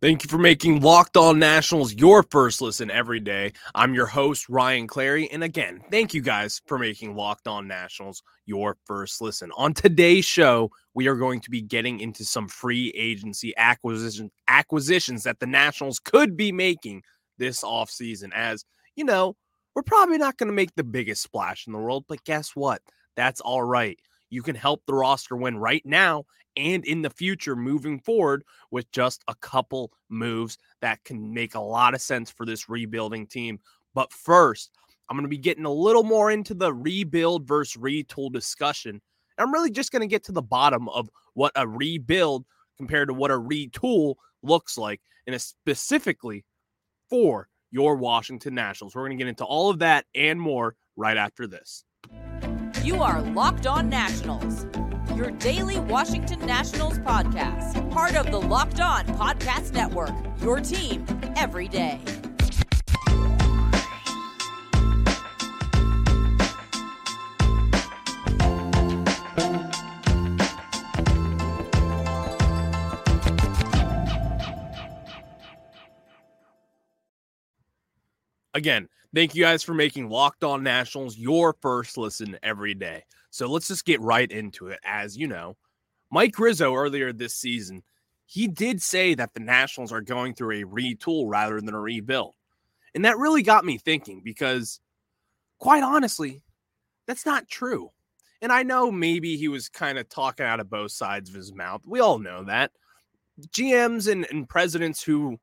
Thank you for making Locked On Nationals your first listen every day. I'm your host, Ryan Clary. And again, thank you guys for making Locked On Nationals your first listen. On today's show, we are going to be getting into some free agency acquisition acquisitions that the Nationals could be making this offseason. As you know, we're probably not going to make the biggest splash in the world, but guess what? That's all right. You can help the roster win right now and in the future moving forward with just a couple moves that can make a lot of sense for this rebuilding team. But first, I'm going to be getting a little more into the rebuild versus retool discussion. I'm really just going to get to the bottom of what a rebuild compared to what a retool looks like, and specifically for your Washington Nationals. We're going to get into all of that and more right after this. You are Locked On Nationals your daily Washington Nationals podcast, part of the Locked On Podcast Network, your team every day. Again, thank you guys for making Locked On Nationals your first listen every day. So let's just get right into it. As you know, Mike Rizzo earlier this season, he did say that the Nationals are going through a retool rather than a rebuild. And that really got me thinking because, quite honestly, that's not true. And I know maybe he was kind of talking out of both sides of his mouth. We all know that. GMs and, and presidents who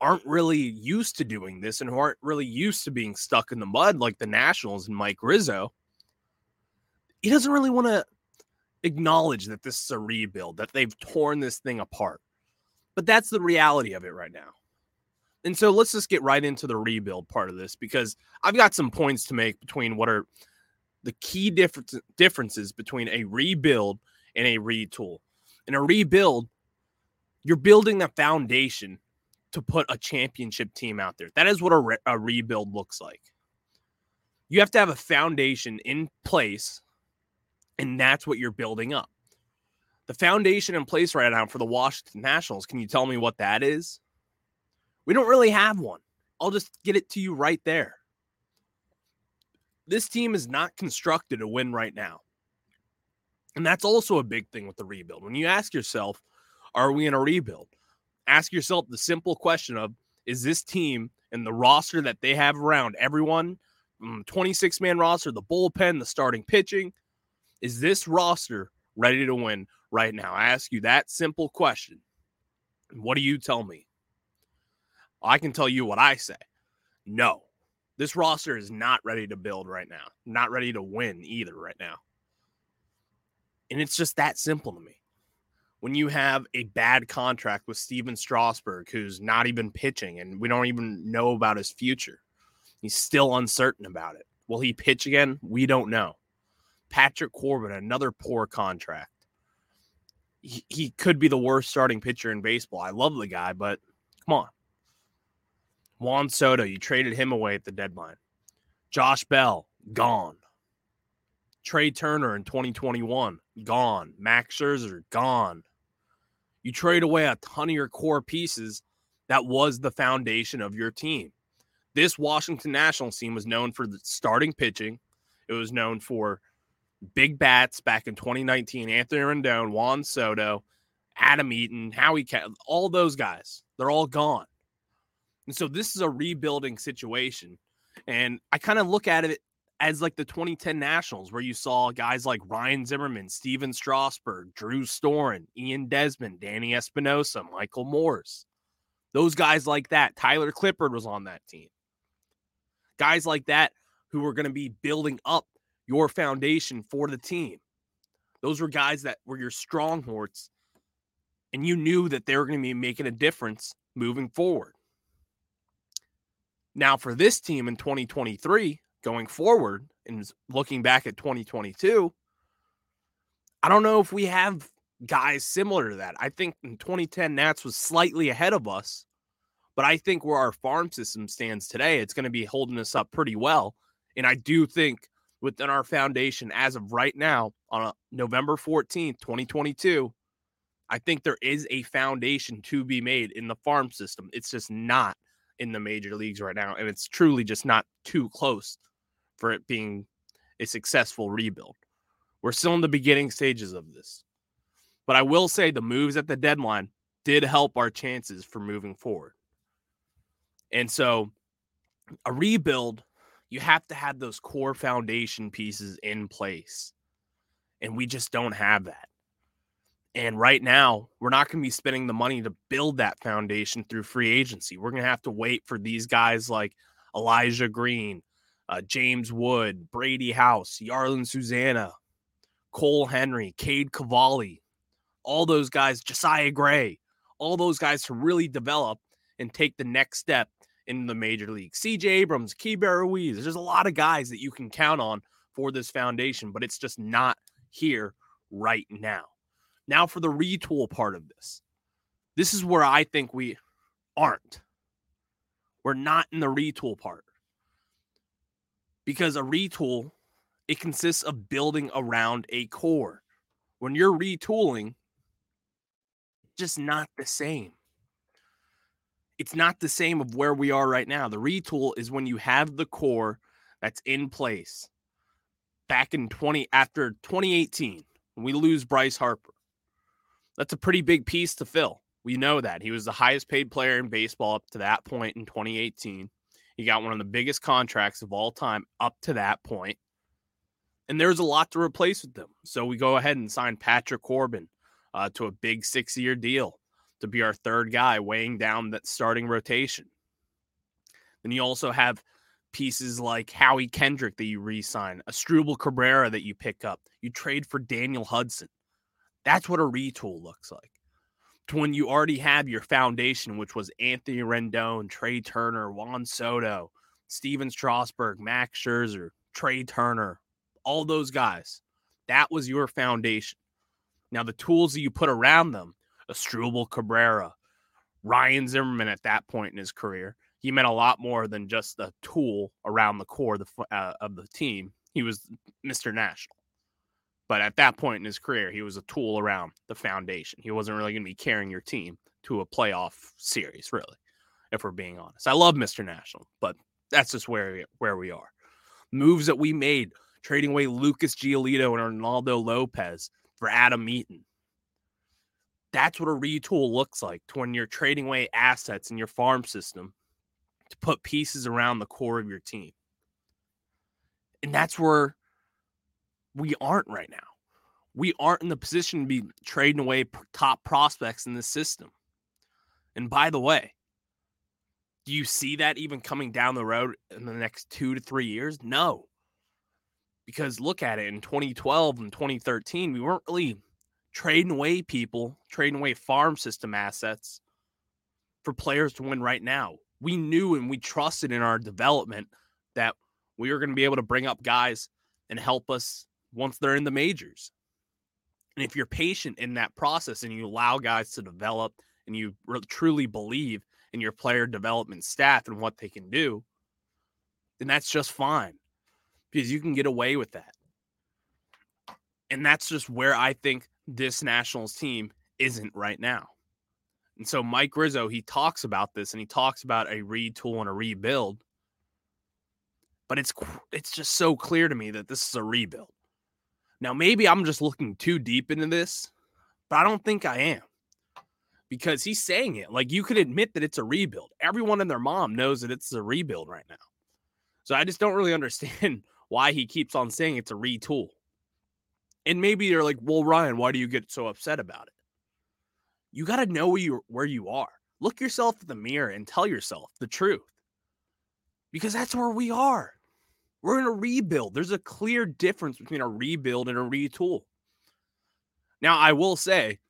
aren't really used to doing this and who aren't really used to being stuck in the mud like the Nationals and Mike Rizzo, he doesn't really want to acknowledge that this is a rebuild, that they've torn this thing apart. But that's the reality of it right now. And so let's just get right into the rebuild part of this because I've got some points to make between what are the key difference, differences between a rebuild and a retool. In a rebuild, you're building the foundation to put a championship team out there. That is what a, re- a rebuild looks like. You have to have a foundation in place and that's what you're building up. The foundation in place right now for the Washington Nationals, can you tell me what that is? We don't really have one. I'll just get it to you right there. This team is not constructed to win right now. And that's also a big thing with the rebuild. When you ask yourself, are we in a rebuild? Ask yourself the simple question of is this team and the roster that they have around everyone, mm, 26 man roster, the bullpen, the starting pitching, is this roster ready to win right now? I ask you that simple question. What do you tell me? I can tell you what I say. No, this roster is not ready to build right now, not ready to win either right now. And it's just that simple to me. When you have a bad contract with Stephen Strasburg, who's not even pitching and we don't even know about his future, he's still uncertain about it. Will he pitch again? We don't know. Patrick Corbin, another poor contract. He, he could be the worst starting pitcher in baseball. I love the guy, but come on. Juan Soto, you traded him away at the deadline. Josh Bell, gone. Trea Turner in 2021, gone. Max Scherzer, gone. You trade away a ton of your core pieces that was the foundation of your team. This Washington Nationals team was known for the starting pitching. It was known for big bats back in 2019. Anthony Rendon, Juan Soto, Adam Eaton, Howie Cat, all those guys, they're all gone. And so this is a rebuilding situation. And I kind of look at it as like the 2010 Nationals, where you saw guys like Ryan Zimmerman, Stephen Strasburg, Drew Storen, Ian Desmond, Danny Espinosa, Michael Morse. Those guys like that. Tyler Clippard was on that team. Guys like that who were going to be building up your foundation for the team. Those were guys that were your strongholds, and you knew that they were going to be making a difference moving forward. Now, for this team in 2023, going forward and looking back at 2022, I don't know if we have guys similar to that. I think in 2010, Nats was slightly ahead of us, but I think where our farm system stands today, it's going to be holding us up pretty well. And I do think within our foundation as of right now on November 14th, 2022, I think there is a foundation to be made in the farm system. It's just not in the major leagues right now. And it's truly just not too close for it being a successful rebuild. We're still in the beginning stages of this. But I will say the moves at the deadline did help our chances for moving forward. And so a rebuild, you have to have those core foundation pieces in place. And we just don't have that. And right now, we're not going to be spending the money to build that foundation through free agency. We're going to have to wait for these guys like Elijah Green, uh, James Wood, Brady House, Jarlin Susana, Cole Henry, Cade Cavalli, all those guys, Josiah Gray, all those guys to really develop and take the next step in the major league. CJ Abrams, Keibert Ruiz, there's a lot of guys that you can count on for this foundation, but it's just not here right now. Now, for the retool part of this, this is where I think we aren't. We're not in the retool part because a retool it consists of building around a core. When you're retooling, just not the same. It's not the same of where we are right now. The retool is when you have the core that's in place. Back in 20 after 2018, when we lose Bryce Harper, that's a pretty big piece to fill. We know that. He was the highest paid player in baseball up to that point in 2018. He got one of the biggest contracts of all time up to that point. And there's a lot to replace with them. So we go ahead and sign Patrick Corbin uh, to a big six year deal to be our third guy weighing down that starting rotation. Then you also have pieces like Howie Kendrick that you re sign, Asdrubal Cabrera that you pick up. You trade for Daniel Hudson. That's what a retool looks like. To when you already have your foundation, which was Anthony Rendon, Trea Turner, Juan Soto, Stephen Strasburg, Max Scherzer, Trea Turner, all those guys. That was your foundation. Now, the tools that you put around them, Asdrubal Cabrera, Ryan Zimmerman at that point in his career, he meant a lot more than just the tool around the core of the, uh, of the team. He was Mr. National. But at that point in his career, he was a tool around the foundation. He wasn't really going to be carrying your team to a playoff series, really, if we're being honest. I love Mr. National, but that's just where where we are. Moves that we made, trading away Lucas Giolito and Ronaldo Lopez for Adam Eaton. That's what a retool looks like when you're trading away assets in your farm system to put pieces around the core of your team. And that's where we aren't right now. We aren't in the position to be trading away top prospects in the system. And by the way, do you see that even coming down the road in the next two to three years? No. Because look at it in 2012 and 2013, we weren't really trading away people, trading away farm system assets for players to win right now. We knew and we trusted in our development that we were going to be able to bring up guys and help us once they're in the majors. And if you're patient in that process and you allow guys to develop and you re- truly believe in your player development staff and what they can do, then that's just fine because you can get away with that. And that's just where I think this Nationals team isn't right now. And so Mike Rizzo, he talks about this and he talks about a retool and a rebuild. But it's it's just so clear to me that this is a rebuild. Now, maybe I'm just looking too deep into this, but I don't think I am because he's saying it. Like you could admit that it's a rebuild. Everyone and their mom knows that it's a rebuild right now. So I just don't really understand why he keeps on saying it's a retool. And maybe you're like, well, Ryan, why do you get so upset about it? You got to know where you, where you are. Look yourself in the mirror and tell yourself the truth because that's where we are. We're in a rebuild. There's a clear difference between a rebuild and a retool. Now, I will say,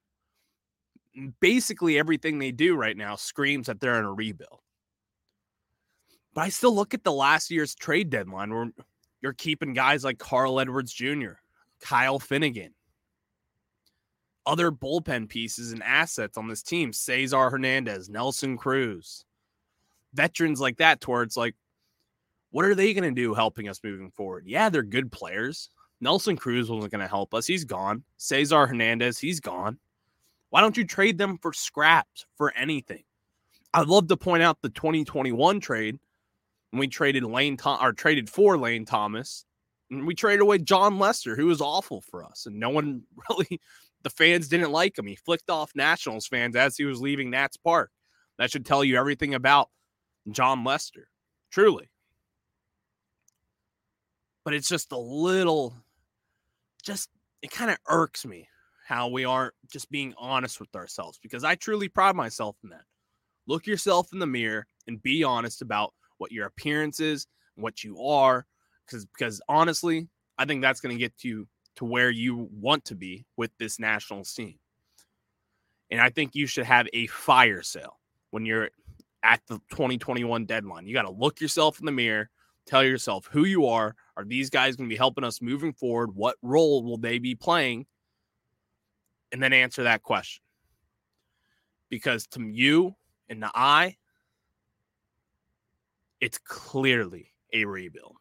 basically everything they do right now screams that they're in a rebuild. But I still look at the last year's trade deadline where you're keeping guys like Carl Edwards Jr., Kyle Finnegan, other bullpen pieces and assets on this team, Cesar Hernandez, Nelson Cruz, veterans like that, towards like, what are they going to do helping us moving forward? Yeah, they're good players. Nelson Cruz wasn't going to help us. He's gone. Cesar Hernandez, he's gone. Why don't you trade them for scraps for anything? I'd love to point out the 2021 trade when we traded Lane Tom- or traded for Lane Thomas. And we traded away Jon Lester, who was awful for us. And no one really, the fans didn't like him. He flicked off Nationals fans as he was leaving Nats Park. That should tell you everything about Jon Lester, truly. But it's just a little, just, it kind of irks me how we aren't just being honest with ourselves because I truly pride myself in that. Look yourself in the mirror and be honest about what your appearance is, what you are, because because honestly, I think that's going to get you to where you want to be with this national scene. And I think you should have a fire sale when you're at the 2021 deadline. You got to look yourself in the mirror, tell yourself who you are. Are these guys going to be helping us moving forward? What role will they be playing? And then answer that question. Because to you and the I, it's clearly a rebuild.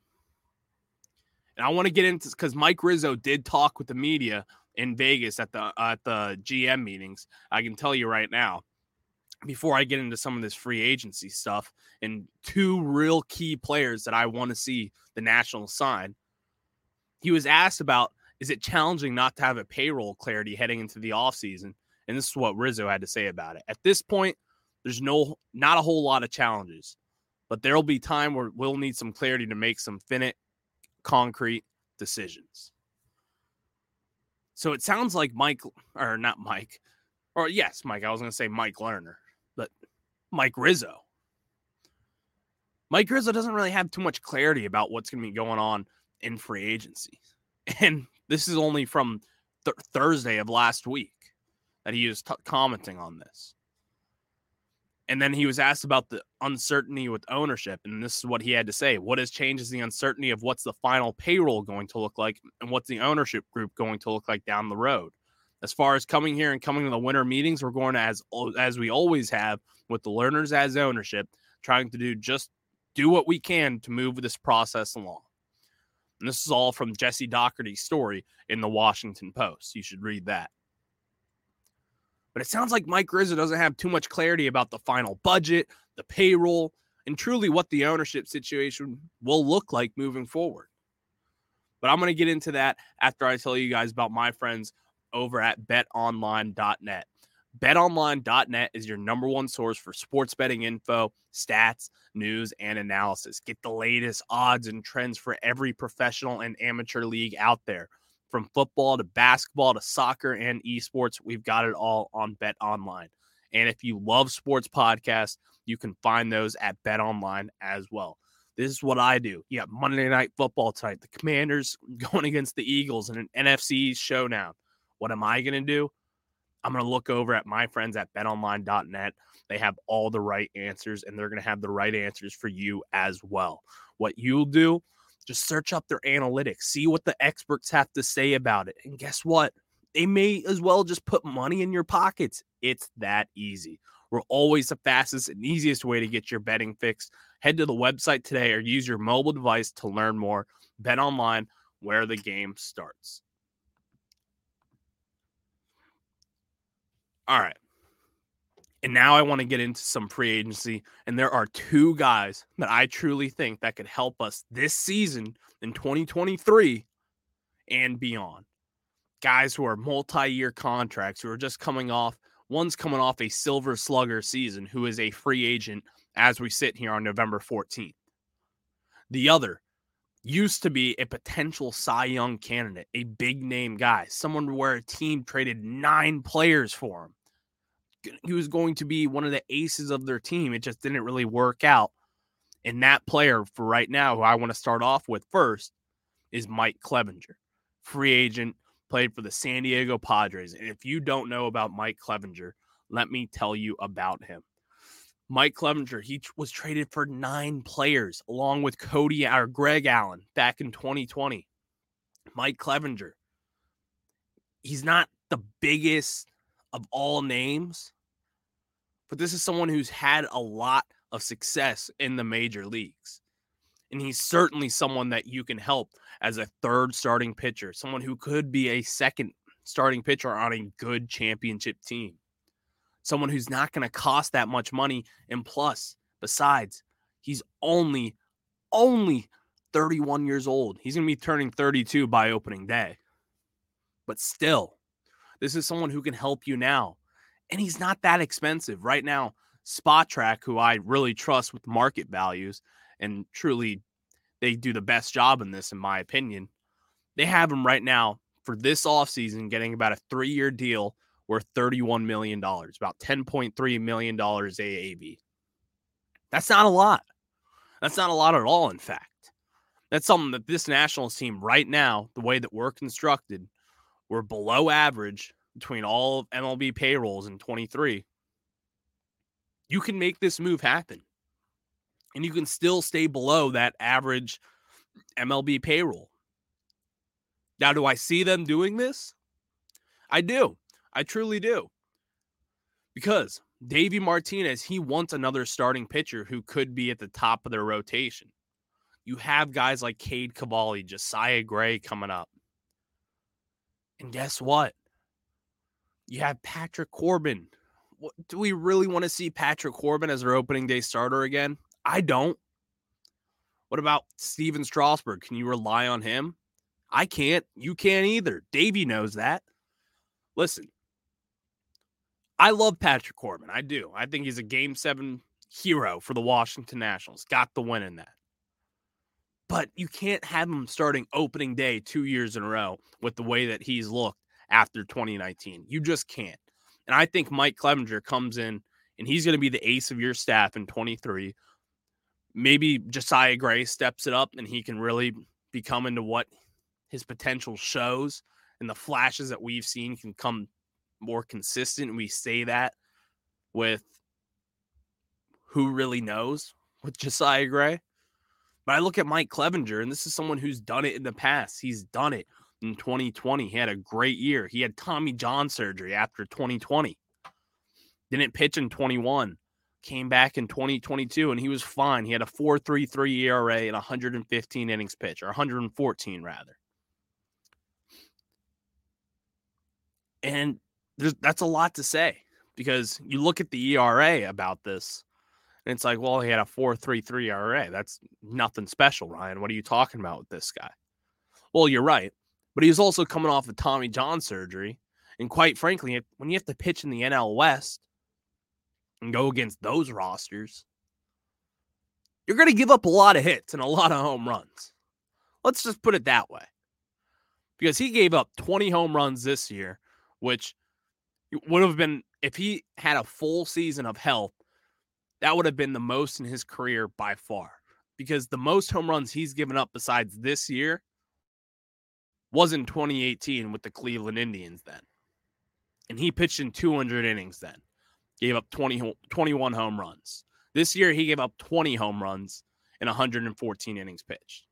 And I want to get into because Mike Rizzo did talk with the media in Vegas at the at the GM meetings. I can tell you right now, before I get into some of this free agency stuff, and two real key players that I want to see the Nationals sign. He was asked about is it challenging not to have a payroll clarity heading into the offseason? And this is what Rizzo had to say about it. At this point, there's no not a whole lot of challenges, but there'll be time where we'll need some clarity to make some finite, concrete decisions. So it sounds like Mike, or not Mike, or yes, Mike. I was going to say Mike Lerner, but Mike Rizzo. Mike Rizzo doesn't really have too much clarity about what's going to be going on in free agency. And this is only from th- Thursday of last week that he was t- commenting on this. And then he was asked about the uncertainty with ownership. And this is what he had to say. What has changed is the uncertainty of what's the final payroll going to look like and what's the ownership group going to look like down the road. As far as coming here and coming to the winter meetings, we're going as, as we always have with the Lerners as ownership, trying to do just do what we can to move this process along. And this is all from Jesse Dougherty's story in the Washington Post. You should read that. But it sounds like Mike Rizzo doesn't have too much clarity about the final budget, the payroll, and truly what the ownership situation will look like moving forward. But I'm going to get into that after I tell you guys about my friends over at betonline.net. BetOnline.net is your number one source for sports betting info, stats, news, and analysis. Get the latest odds and trends for every professional and amateur league out there. From football to basketball to soccer and esports, we've got it all on BetOnline. And if you love sports podcasts, you can find those at BetOnline as well. This is what I do. You Monday Night Football tonight. The Commanders going against the Eagles in an NFC showdown. What am I going to do? I'm going to look over at my friends at betonline.net. They have all the right answers and they're going to have the right answers for you as well. What you'll do, just search up their analytics, see what the experts have to say about it. And guess what? They may as well just put money in your pockets. It's that easy. We're always the fastest and easiest way to get your betting fix. Head to the website today or use your mobile device to learn more. Bet online where the game starts. All right. And now I want to get into some free agency. And there are two guys that I truly think that could help us this season in 2023 and beyond. Guys who are multi-year contracts who are just coming off. One's coming off a silver slugger season, who is a free agent as we sit here on November 14th. The other used to be a potential Cy Young candidate, a big name guy, someone where a team traded nine players for him. He was going to be one of the aces of their team. It just didn't really work out. And that player for right now, who I want to start off with first, is Mike Clevinger, free agent, played for the San Diego Padres. And if you don't know about Mike Clevinger, let me tell you about him. Mike Clevinger, he was traded for nine players along with Cody or Greg Allen back in 2020. Mike Clevinger, he's not the biggest of all names, but this is someone who's had a lot of success in the major leagues. And he's certainly someone that you can help as a third starting pitcher, someone who could be a second starting pitcher on a good championship team. Someone who's not going to cost that much money. And plus, besides, he's only, only 31 years old. He's going to be turning 32 by opening day. But still, this is someone who can help you now. And he's not that expensive. Right now, Spotrac, who I really trust with market values, and truly they do the best job in this, in my opinion. They have him right now for this offseason getting about a three year deal worth $31 million, about $10.3 million AAV. That's not a lot. That's not a lot at all, in fact. That's something that this Nationals team right now, the way that we're constructed, we're below average between all of MLB payrolls in 23. You can make this move happen. And you can still stay below that average MLB payroll. Now, do I see them doing this? I do. I truly do. Because Davey Martinez, he wants another starting pitcher who could be at the top of their rotation. You have guys like Cade Cavalli, Josiah Gray coming up. And guess what? You have Patrick Corbin. What, do we really want to see Patrick Corbin as our opening day starter again? I don't. What about Stephen Strasburg? Can you rely on him? I can't. You can't either. Davey knows that. Listen, I love Patrick Corbin. I do. I think he's a game seven hero for the Washington Nationals. Got the win in that. But you can't have him starting opening day two years in a row with the way that he's looked after 2019. You just can't. And I think Mike Clevinger comes in and he's going to be the ace of your staff in 23. Maybe Josiah Gray steps it up and he can really become into what his potential shows and the flashes that we've seen can come more consistent. We say that with who really knows with Josiah Gray. But I look at Mike Clevinger, and this is someone who's done it in the past. He's done it in 2020. He had a great year. He had Tommy John surgery after 2020. Didn't pitch in 21. Came back in 2022 and he was fine. He had a 4.33 ERA and 115 innings pitch, or 114 rather. And that's a lot to say because you look at the ERA about this, and it's like, well, he had a 4.33 ERA. That's nothing special, Ryan. What are you talking about with this guy? Well, you're right. But he was also coming off of Tommy John surgery. And quite frankly, when you have to pitch in the NL West and go against those rosters, you're going to give up a lot of hits and a lot of home runs. Let's just put it that way. Because he gave up 20 home runs this year, which would have been, if he had a full season of health, that would have been the most in his career by far. Because the most home runs he's given up besides this year was in 2018 with the Cleveland Indians then. And he pitched in 200 innings then. Gave up 20, 21 home runs. This year, he gave up 20 home runs in 114 innings pitched.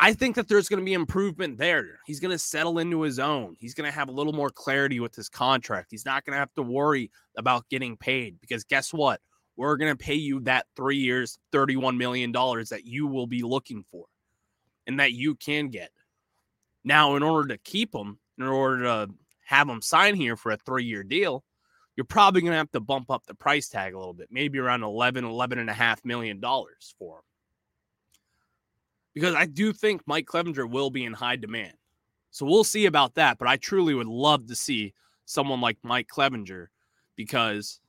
I think that there's going to be improvement there. He's going to settle into his own. He's going to have a little more clarity with his contract. He's not going to have to worry about getting paid because guess what? We're going to pay you that three years, $31 million that you will be looking for and that you can get. Now, in order to keep him, in order to have him sign here for a three year deal, you're probably going to have to bump up the price tag a little bit, maybe around 11, 11 and a half million dollars for him because I do think Mike Clevinger will be in high demand. So we'll see about that. But I truly would love to see someone like Mike Clevinger because,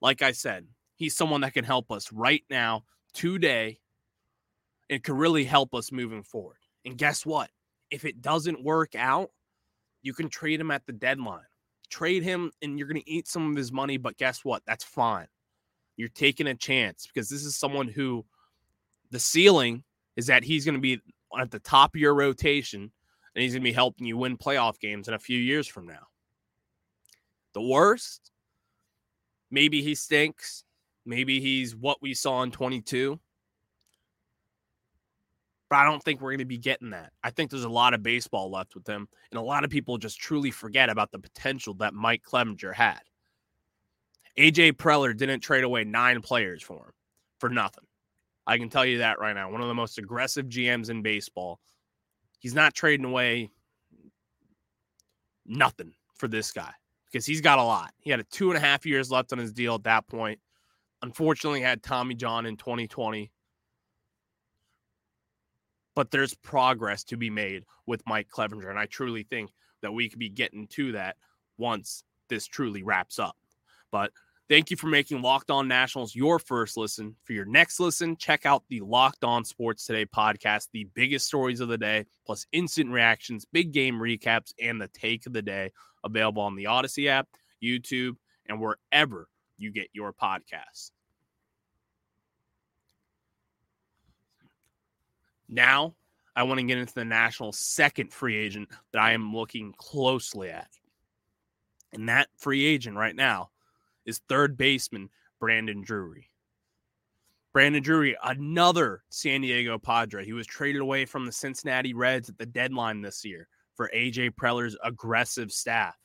like I said, he's someone that can help us right now, today, and can really help us moving forward. And guess what? If it doesn't work out, you can trade him at the deadline. Trade him and you're going to eat some of his money, but guess what? That's fine. You're taking a chance because this is someone who the ceiling is that he's going to be at the top of your rotation and he's going to be helping you win playoff games in a few years from now. The worst, maybe he stinks. Maybe he's what we saw in 22. But I don't think we're going to be getting that. I think there's a lot of baseball left with him. And a lot of people just truly forget about the potential that Mike Clevinger had. AJ Preller didn't trade away nine players for him for nothing. I can tell you that right now. One of the most aggressive GMs in baseball. He's not trading away nothing for this guy because he's got a lot. He had a two and a half years left on his deal at that point. Unfortunately, had Tommy John in 2020. But there's progress to be made with Mike Clevinger. And I truly think that we could be getting to that once this truly wraps up. But thank you for making Locked On Nationals your first listen. For your next listen, check out the Locked On Sports Today podcast, the biggest stories of the day, plus instant reactions, big game recaps, and the take of the day available on the Odyssey app, YouTube, and wherever you get your podcasts. Now, I want to get into the national second free agent that I am looking closely at. And that free agent right now is third baseman Brandon Drury. Brandon Drury, another San Diego Padre. He was traded away from the Cincinnati Reds at the deadline this year for AJ Preller's aggressive staff.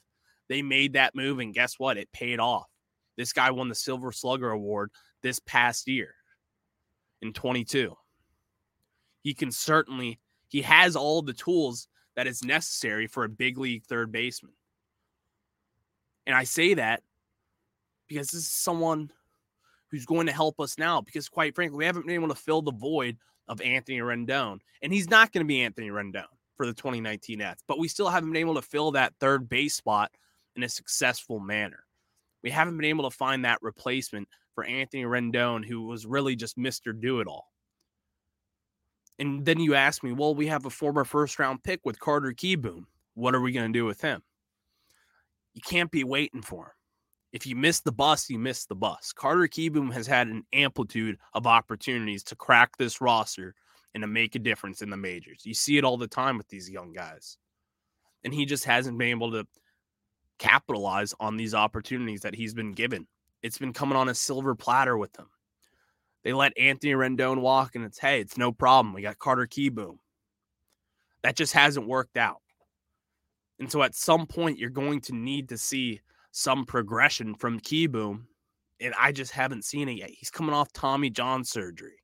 They made that move, and guess what? It paid off. This guy won the Silver Slugger Award this past year in 22. He can certainly, he has all the tools that is necessary for a big league third baseman. And I say that because this is someone who's going to help us now. Because quite frankly, we haven't been able to fill the void of Anthony Rendon, and he's not going to be Anthony Rendon for the 2019 Nats. But we still haven't been able to fill that third base spot in a successful manner. We haven't been able to find that replacement for Anthony Rendon, who was really just Mr. Do It All. And then you ask me, well, we have a former first round pick with Carter Kieboom. What are we going to do with him? You can't be waiting for him. If you miss the bus, you miss the bus. Carter Kieboom has had an amplitude of opportunities to crack this roster and to make a difference in the majors. You see it all the time with these young guys. And he just hasn't been able to capitalize on these opportunities that he's been given. It's been coming on a silver platter with him. They let Anthony Rendon walk, and it's hey, it's no problem. We got Carter Kieboom. That just hasn't worked out. And so at some point, you're going to need to see some progression from Kieboom. And I just haven't seen it yet. He's coming off Tommy John surgery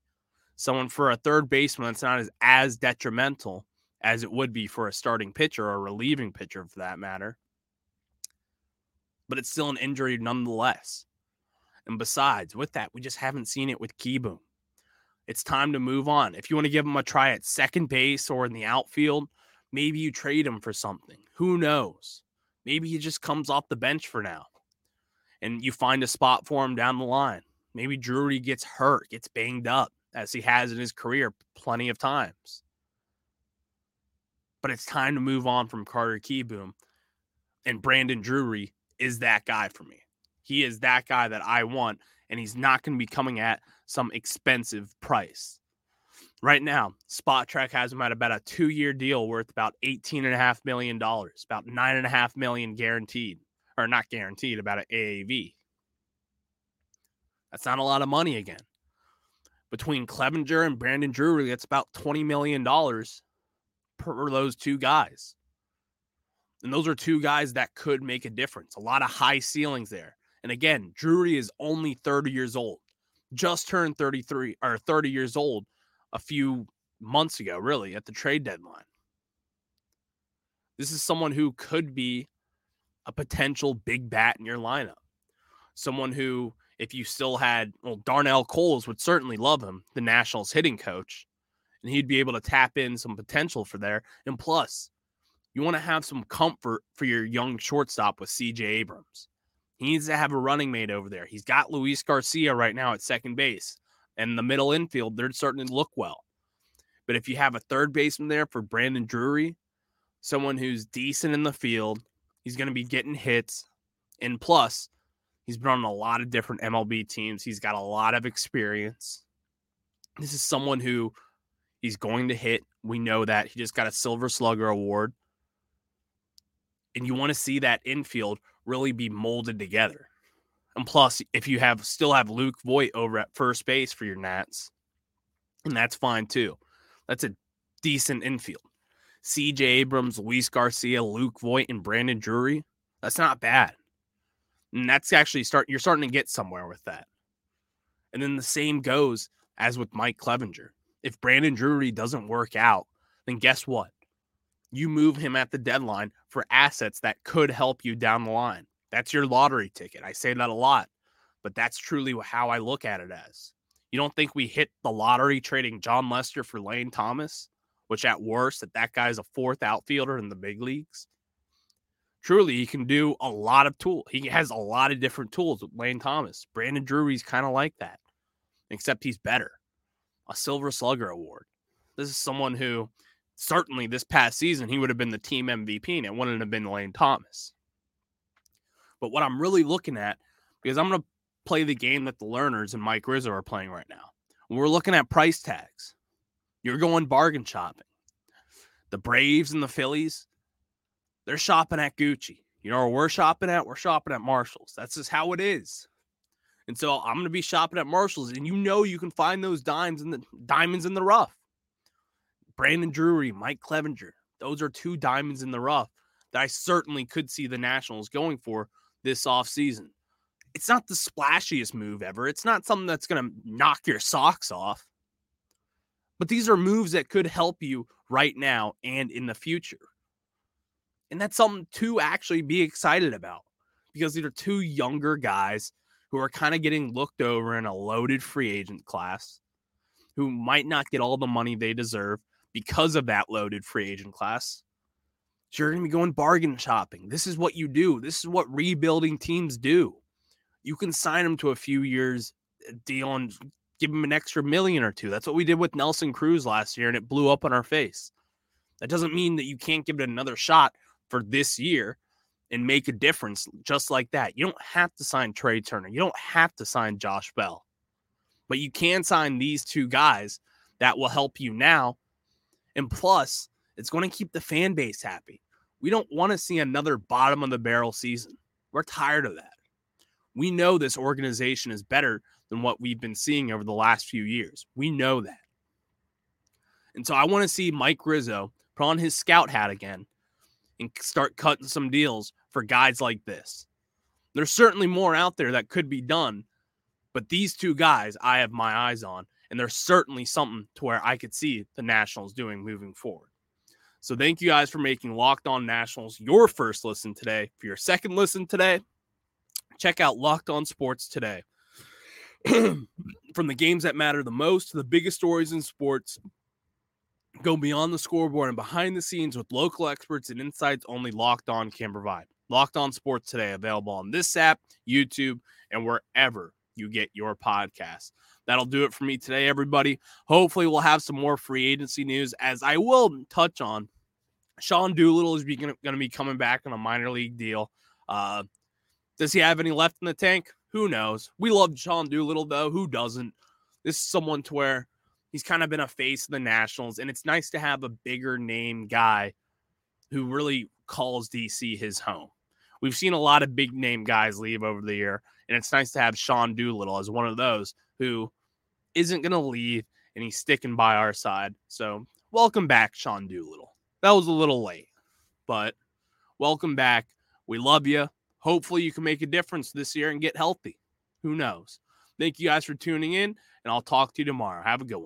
someone for a third baseman that's not as, as detrimental as it would be for a starting pitcher or a relieving pitcher for that matter. But it's still an injury nonetheless. And besides, with that, we just haven't seen it with Kieboom. It's time to move on. If you want to give him a try at second base or in the outfield, maybe you trade him for something. Who knows? Maybe he just comes off the bench for now and you find a spot for him down the line. Maybe Drury gets hurt, gets banged up as he has in his career plenty of times. But it's time to move on from Carter Kieboom. And Brandon Drury is that guy for me. He is that guy that I want, and he's not going to be coming at some expensive price. Right now, Spotrac has him at about a two year deal worth about $18.5 million, about 9.5 million guaranteed, or not guaranteed, about an AAV. That's not a lot of money again between Clevinger and Brandon Drury, that's about $20 million per those two guys. And those are two guys that could make a difference. A lot of high ceilings there. And again, Drury is only 30 years old, just turned 33 or 30 years old a few months ago, really, at the trade deadline. This is someone who could be a potential big bat in your lineup. Someone who if you still had, well, Darnell Coles would certainly love him, the Nationals hitting coach, and he'd be able to tap in some potential for there. And plus, you want to have some comfort for your young shortstop with CJ Abrams. He needs to have a running mate over there. He's got Luis Garcia right now at second base, and the middle infield, they're starting to look well. But if you have a third baseman there for Brandon Drury, someone who's decent in the field, he's going to be getting hits. And plus, He's been on a lot of different MLB teams. He's got a lot of experience. This is someone who he's going to hit. We know that. He just got a Silver Slugger award. And you want to see that infield really be molded together. And plus, if you have still have Luke Voit over at first base for your Nats, and that's fine too. That's a decent infield. CJ Abrams, Luis Garcia, Luke Voit, and Brandon Drury. That's not bad. And that's actually start you're starting to get somewhere with that. And then the same goes as with Mike Clevinger. If Brandon Drury doesn't work out, then guess what? You move him at the deadline for assets that could help you down the line. That's your lottery ticket. I say that a lot, but that's truly how I look at it as. You don't think we hit the lottery trading Jon Lester for Lane Thomas, which at worst, that that guy's a fourth outfielder in the big leagues? Truly, he can do a lot of tools. He has a lot of different tools with Lane Thomas. Brandon Drury's kind of like that, except he's better. A Silver Slugger award. This is someone who certainly this past season he would have been the team MVP and it wouldn't have been Lane Thomas. But what I'm really looking at, because I'm going to play the game that the Lerners and Mike Rizzo are playing right now. We're looking at price tags. You're going bargain shopping. The Braves and the Phillies, they're shopping at Gucci. You know where we're shopping at? We're shopping at Marshalls. That's just how it is. And so I'm going to be shopping at Marshalls, and you know you can find those dimes in the diamonds in the rough. Brandon Drury, Mike Clevinger, those are two diamonds in the rough that I certainly could see the Nationals going for this offseason. It's not the splashiest move ever. It's not something that's going to knock your socks off. But these are moves that could help you right now and in the future. And that's something to actually be excited about because these are two younger guys who are kind of getting looked over in a loaded free agent class who might not get all the money they deserve because of that loaded free agent class. So you're going to be going bargain shopping. This is what you do. This is what rebuilding teams do. You can sign them to a few years uh, deal and give them an extra million or two. That's what we did with Nelson Cruz last year, and it blew up in our face. That doesn't mean that you can't give it another shot for this year and make a difference just like that. You don't have to sign Trea Turner. You don't have to sign Josh Bell. But you can sign these two guys that will help you now. And plus, it's going to keep the fan base happy. We don't want to see another bottom of the barrel season. We're tired of that. We know this organization is better than what we've been seeing over the last few years. We know that. And so I want to see Mike Rizzo put on his scout hat again and start cutting some deals for guys like this. There's certainly more out there that could be done, but these two guys I have my eyes on, and there's certainly something to where I could see the Nationals doing moving forward. So thank you guys for making Locked On Nationals your first listen today. For your second listen today, check out Locked On Sports today. From the games that matter the most to the biggest stories in sports, go beyond the scoreboard and behind the scenes with local experts and insights only Locked On can provide. Locked On Sports today, available on this app, YouTube, and wherever you get your podcasts. That'll do it for me today, everybody. Hopefully, we'll have some more free agency news as I will touch on. Sean Doolittle is going to be coming back on a minor league deal. Uh, does he have any left in the tank? Who knows? We love Sean Doolittle, though. Who doesn't? This is someone to where he's kind of been a face of the Nationals, and it's nice to have a bigger name guy who really calls DC his home. We've seen a lot of big name guys leave over the year, and it's nice to have Sean Doolittle as one of those who isn't going to leave and he's sticking by our side. So, welcome back, Sean Doolittle. That was a little late, but welcome back. We love you. Hopefully, you can make a difference this year and get healthy. Who knows? Thank you guys for tuning in, and I'll talk to you tomorrow. Have a good one.